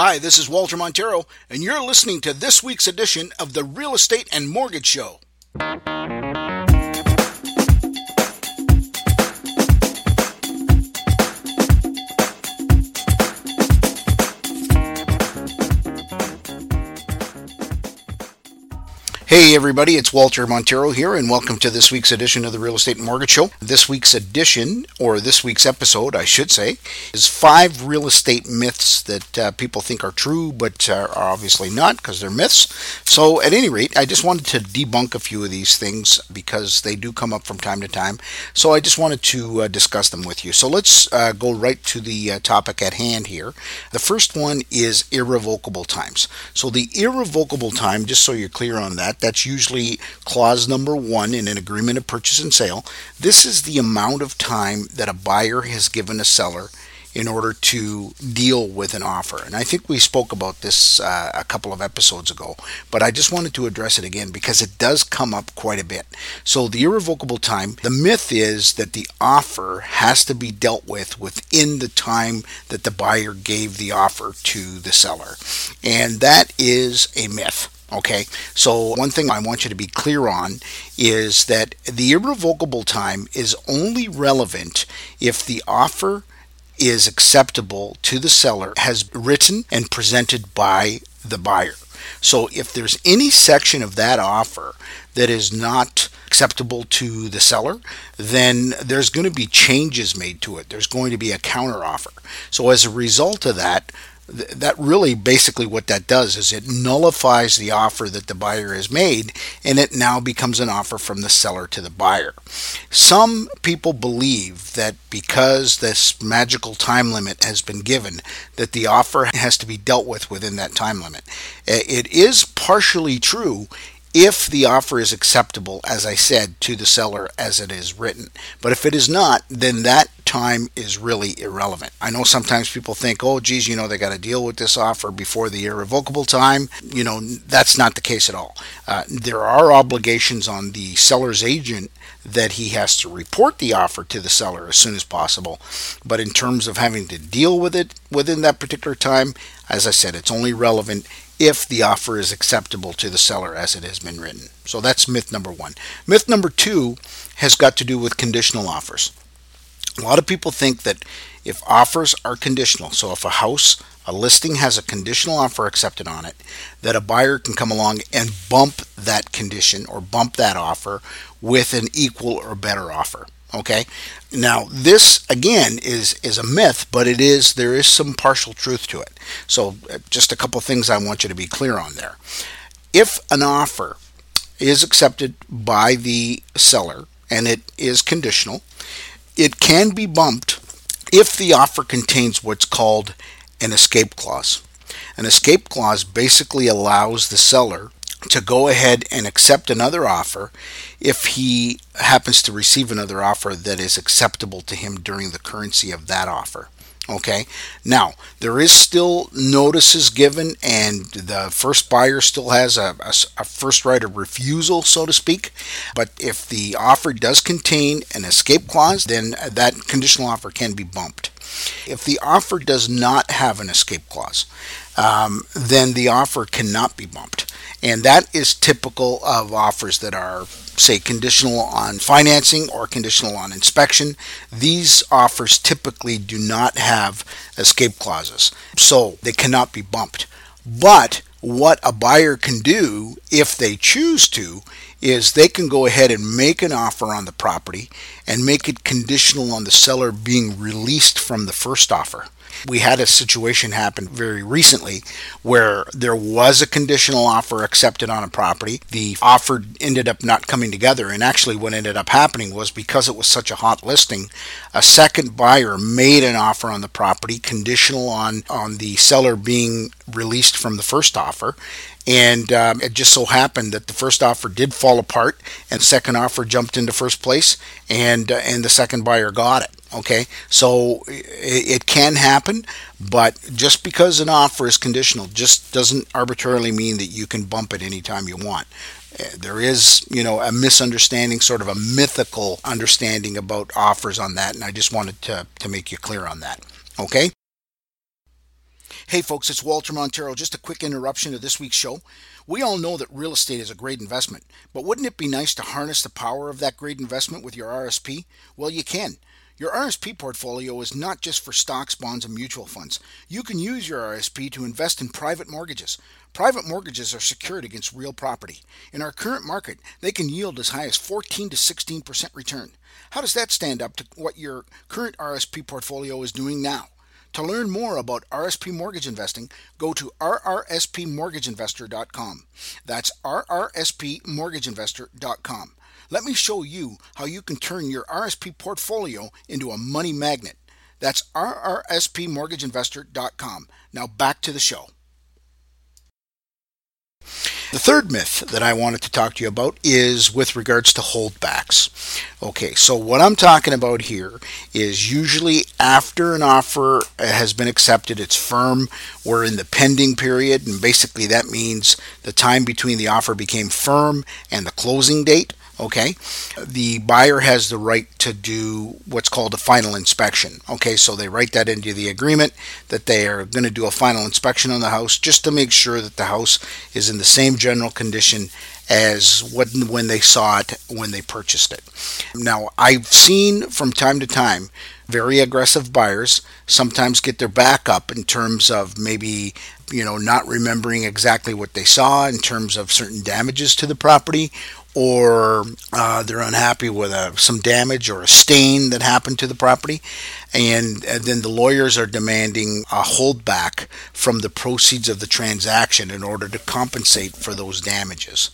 Hi, this is Walter Montero, and you're listening to this week's edition of the Real Estate and Mortgage Show. Hey everybody, it's Walter Montero here, and welcome to this week's edition of the Real Estate Mortgage Show. This week's edition, or this week's episode, I should say, is five real estate myths that uh, people think are true, but uh, are obviously not because they're myths. So, at any rate, I just wanted to debunk a few of these things because they do come up from time to time. So, I just wanted to uh, discuss them with you. So, let's uh, go right to the uh, topic at hand here. The first one is irrevocable times. So, the irrevocable time, just so you're clear on that, that's usually clause number one in an agreement of purchase and sale. This is the amount of time that a buyer has given a seller in order to deal with an offer. And I think we spoke about this uh, a couple of episodes ago, but I just wanted to address it again because it does come up quite a bit. So, the irrevocable time, the myth is that the offer has to be dealt with within the time that the buyer gave the offer to the seller. And that is a myth. Okay, so one thing I want you to be clear on is that the irrevocable time is only relevant if the offer is acceptable to the seller, has written and presented by the buyer. So if there's any section of that offer that is not acceptable to the seller, then there's going to be changes made to it. There's going to be a counter offer. So as a result of that, that really basically what that does is it nullifies the offer that the buyer has made and it now becomes an offer from the seller to the buyer. Some people believe that because this magical time limit has been given that the offer has to be dealt with within that time limit. It is partially true if the offer is acceptable, as I said, to the seller as it is written. But if it is not, then that time is really irrelevant. I know sometimes people think, oh, geez, you know, they got to deal with this offer before the irrevocable time. You know, that's not the case at all. Uh, there are obligations on the seller's agent that he has to report the offer to the seller as soon as possible. But in terms of having to deal with it within that particular time, as I said, it's only relevant if the offer is acceptable to the seller as it has been written. So that's myth number one. Myth number two has got to do with conditional offers. A lot of people think that if offers are conditional, so if a house, a listing has a conditional offer accepted on it, that a buyer can come along and bump that condition or bump that offer with an equal or better offer. Okay. Now this again is is a myth, but it is there is some partial truth to it. So uh, just a couple things I want you to be clear on there. If an offer is accepted by the seller and it is conditional, it can be bumped if the offer contains what's called an escape clause. An escape clause basically allows the seller to go ahead and accept another offer if he happens to receive another offer that is acceptable to him during the currency of that offer. Okay, now there is still notices given, and the first buyer still has a, a, a, first right of refusal, so to speak. But if the offer does contain an escape clause, then that conditional offer can be bumped. If the offer does not have an escape clause, um, then the offer cannot be bumped. And that is typical of offers that are, say, conditional on financing or conditional on inspection. These offers typically do not have escape clauses, so they cannot be bumped. But what a buyer can do if they choose to is they can go ahead and make an offer on the property and make it conditional on the seller being released from the first offer. We had a situation happen very recently where there was a conditional offer accepted on a property. The offer ended up not coming together, and actually, what ended up happening was because it was such a hot listing, a second buyer made an offer on the property conditional on on the seller being released from the first offer and um, it just so happened that the first offer did fall apart and second offer jumped into first place and uh, and the second buyer got it okay so it, it, can happen but just because an offer is conditional just doesn't arbitrarily mean that you can bump it anytime you want uh, there is you know a misunderstanding sort of a mythical understanding about offers on that and i just wanted to to make you clear on that okay Hey folks, it's Walter Montero. Just a quick interruption to this week's show. We all know that real estate is a great investment, but wouldn't it be nice to harness the power of that great investment with your RSP? Well, you can. Your RSP portfolio is not just for stocks, bonds, and mutual funds. You can use your RSP to invest in private mortgages. Private mortgages are secured against real property. In our current market, they can yield as high as 14 to 16% return. How does that stand up to what your current RSP portfolio is doing now? To learn more about RSP mortgage investing, go to rrspmortgageinvestor.com. That's rrspmortgageinvestor.com. Let me show you how you can turn your RSP portfolio into a money magnet. That's rrspmortgageinvestor.com. Now back to the show. The third myth that I wanted to talk to you about is with regards to holdbacks. Okay, so what I'm talking about here is usually after an offer has been accepted, it's firm, we're in the pending period, and basically that means the time between the offer became firm and the closing date. Okay, the buyer has the right to do what's called a final inspection. Okay, so they write that into the agreement that they are going to do a final inspection on the house just to make sure that the house is in the same general condition as when, when they saw it when they purchased it. Now, I've seen from time to time very aggressive buyers sometimes get their back up in terms of maybe you know not remembering exactly what they saw in terms of certain damages to the property or uh, they're unhappy with a, some damage or a stain that happened to the property, and, and then the lawyers are demanding a holdback from the proceeds of the transaction in order to compensate for those damages.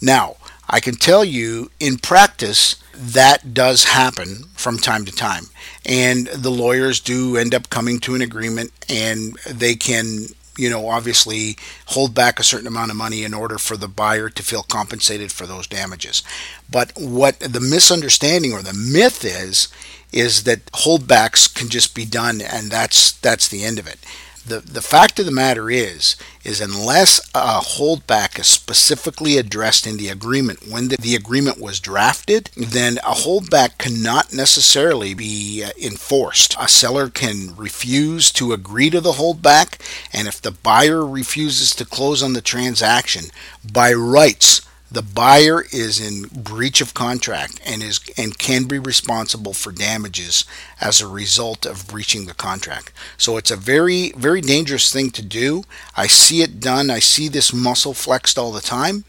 Now, I can tell you in practice that does happen from time to time. And the lawyers do end up coming to an agreement and they can you know, obviously hold back a certain amount of money in order for the buyer to feel compensated for those damages. But what the misunderstanding or the myth is, is that holdbacks can just be done and that's that's the end of it the, the fact of the matter is is unless a holdback is specifically addressed in the agreement when the, the agreement was drafted then a holdback cannot necessarily be uh, enforced. A seller can refuse to agree to the holdback and if the buyer refuses to close on the transaction by rights the buyer is in breach of contract and is and can be responsible for damages as a result of breaching the contract. So it's a very very dangerous thing to do. I see it done. I see this muscle flexed all the time,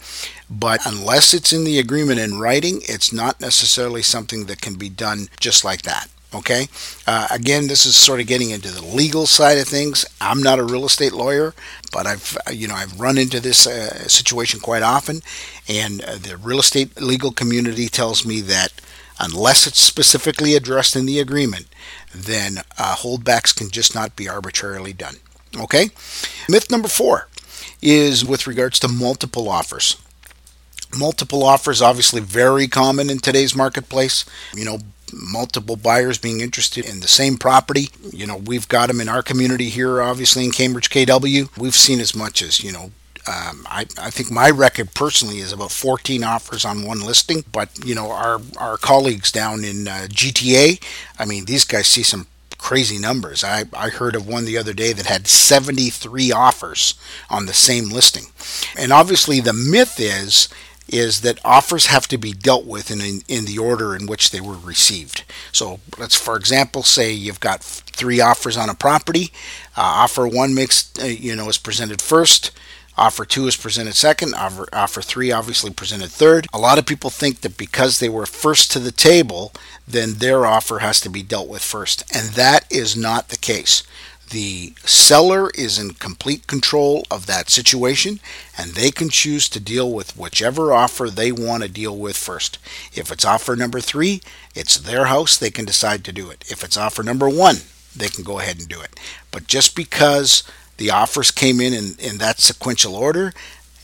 but unless it's in the agreement in writing, it's not necessarily something that can be done just like that. Okay. Uh, again, this is sort of getting into the legal side of things. I'm not a real estate lawyer, but I've you know I've run into this uh, situation quite often, and uh, the real estate legal community tells me that unless it's specifically addressed in the agreement, then uh, holdbacks can just not be arbitrarily done. Okay. Myth number four is with regards to multiple offers. Multiple offers obviously very common in today's marketplace. You know, multiple buyers being interested in the same property. You know, we've got them in our community here, obviously in Cambridge, KW. We've seen as much as, you know, um, I, I, think my record personally is about 14 offers on one listing, but you know our our colleagues down in uh, GTA, I mean these guys see some crazy numbers. I, I heard of one the other day that had 73 offers on the same listing, and obviously the myth is is that offers have to be dealt with in, in, in, the order in which they were received. So let's, for example, say you've got three offers on a property. Uh, offer one makes, uh, you know, is presented first. Offer two is presented second. Offer, offer three obviously presented third. A lot of people think that because they were first to the table, then their offer has to be dealt with first. And that is not the case. The seller is in complete control of that situation and they can choose to deal with whichever offer they want to deal with first. If it's offer number three, it's their house, they can decide to do it. If it's offer number one, they can go ahead and do it. But just because the offers came in, in in that sequential order,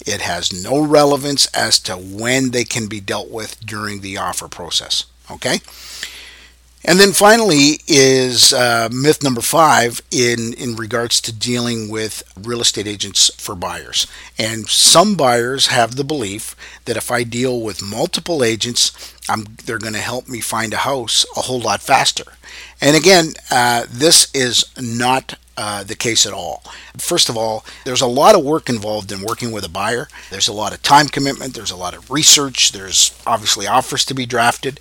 it has no relevance as to when they can be dealt with during the offer process. Okay? And then finally is uh, myth number five in, in regards to dealing with real estate agents for buyers. And some buyers have the belief that if I deal with multiple agents, I'm, they're going to help me find a house a whole lot faster. And again, uh, this is not uh, the case at all. First of all, there's a lot of work involved in working with a buyer. There's a lot of time commitment, there's a lot of research, there's obviously offers to be drafted.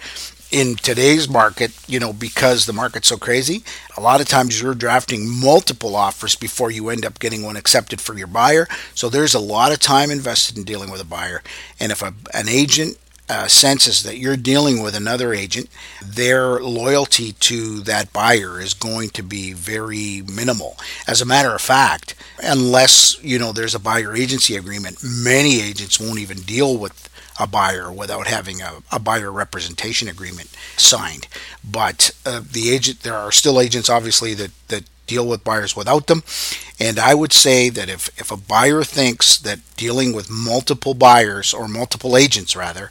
In today's market, you know, because the market's so crazy, a lot of times you're drafting multiple offers before you end up getting one accepted for your buyer. So there's a lot of time invested in dealing with a buyer. And if a, an agent uh, senses that you're dealing with another agent, their loyalty to that buyer is going to be very minimal. As a matter of fact, unless you know there's a buyer agency agreement, many agents won't even deal with a buyer without having a, a buyer representation agreement signed. But uh, the agent, there are still agents, obviously, that that deal with buyers without them. And I would say that if, if a buyer thinks that dealing with multiple buyers or multiple agents rather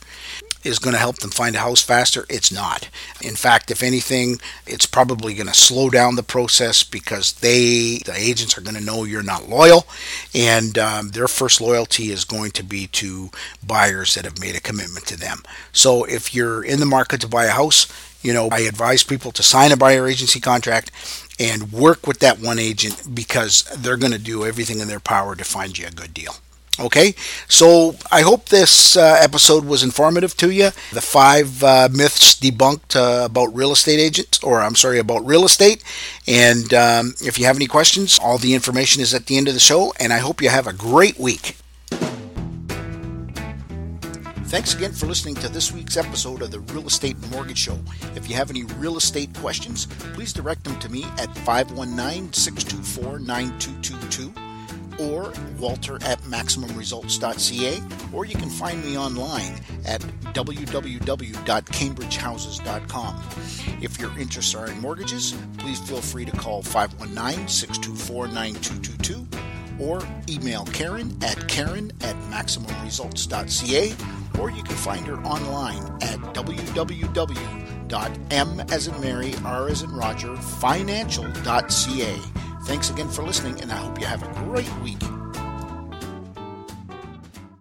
is going to help them find a house faster, it's not. In fact, if anything, it's probably going to slow down the process because they, the agents, are going to know you're not loyal, and um, their first loyalty is going to be to buyers that have made a commitment to them. So if you're in the market to buy a house, you know, I advise people to sign a buyer agency contract and work with that one agent because they're going to do everything in their power to find you a good deal. Okay, so I hope this uh, episode was informative to you. The five uh, myths debunked uh, about real estate agents, or I'm sorry, about real estate. And um, if you have any questions, all the information is at the end of the show. And I hope you have a great week. Thanks again for listening to this week's episode of the Real Estate Mortgage Show. If you have any real estate questions, please direct them to me at 519 624 9222 or walter at maximumresults.ca, or you can find me online at www.cambridgehouses.com. If your interests are in mortgages, please feel free to call 519 624 9222 or email Karen at karen at maximumresults.ca or you can find her online at www.m as in Mary, R as in Roger, financial.ca. Thanks again for listening, and I hope you have a great week.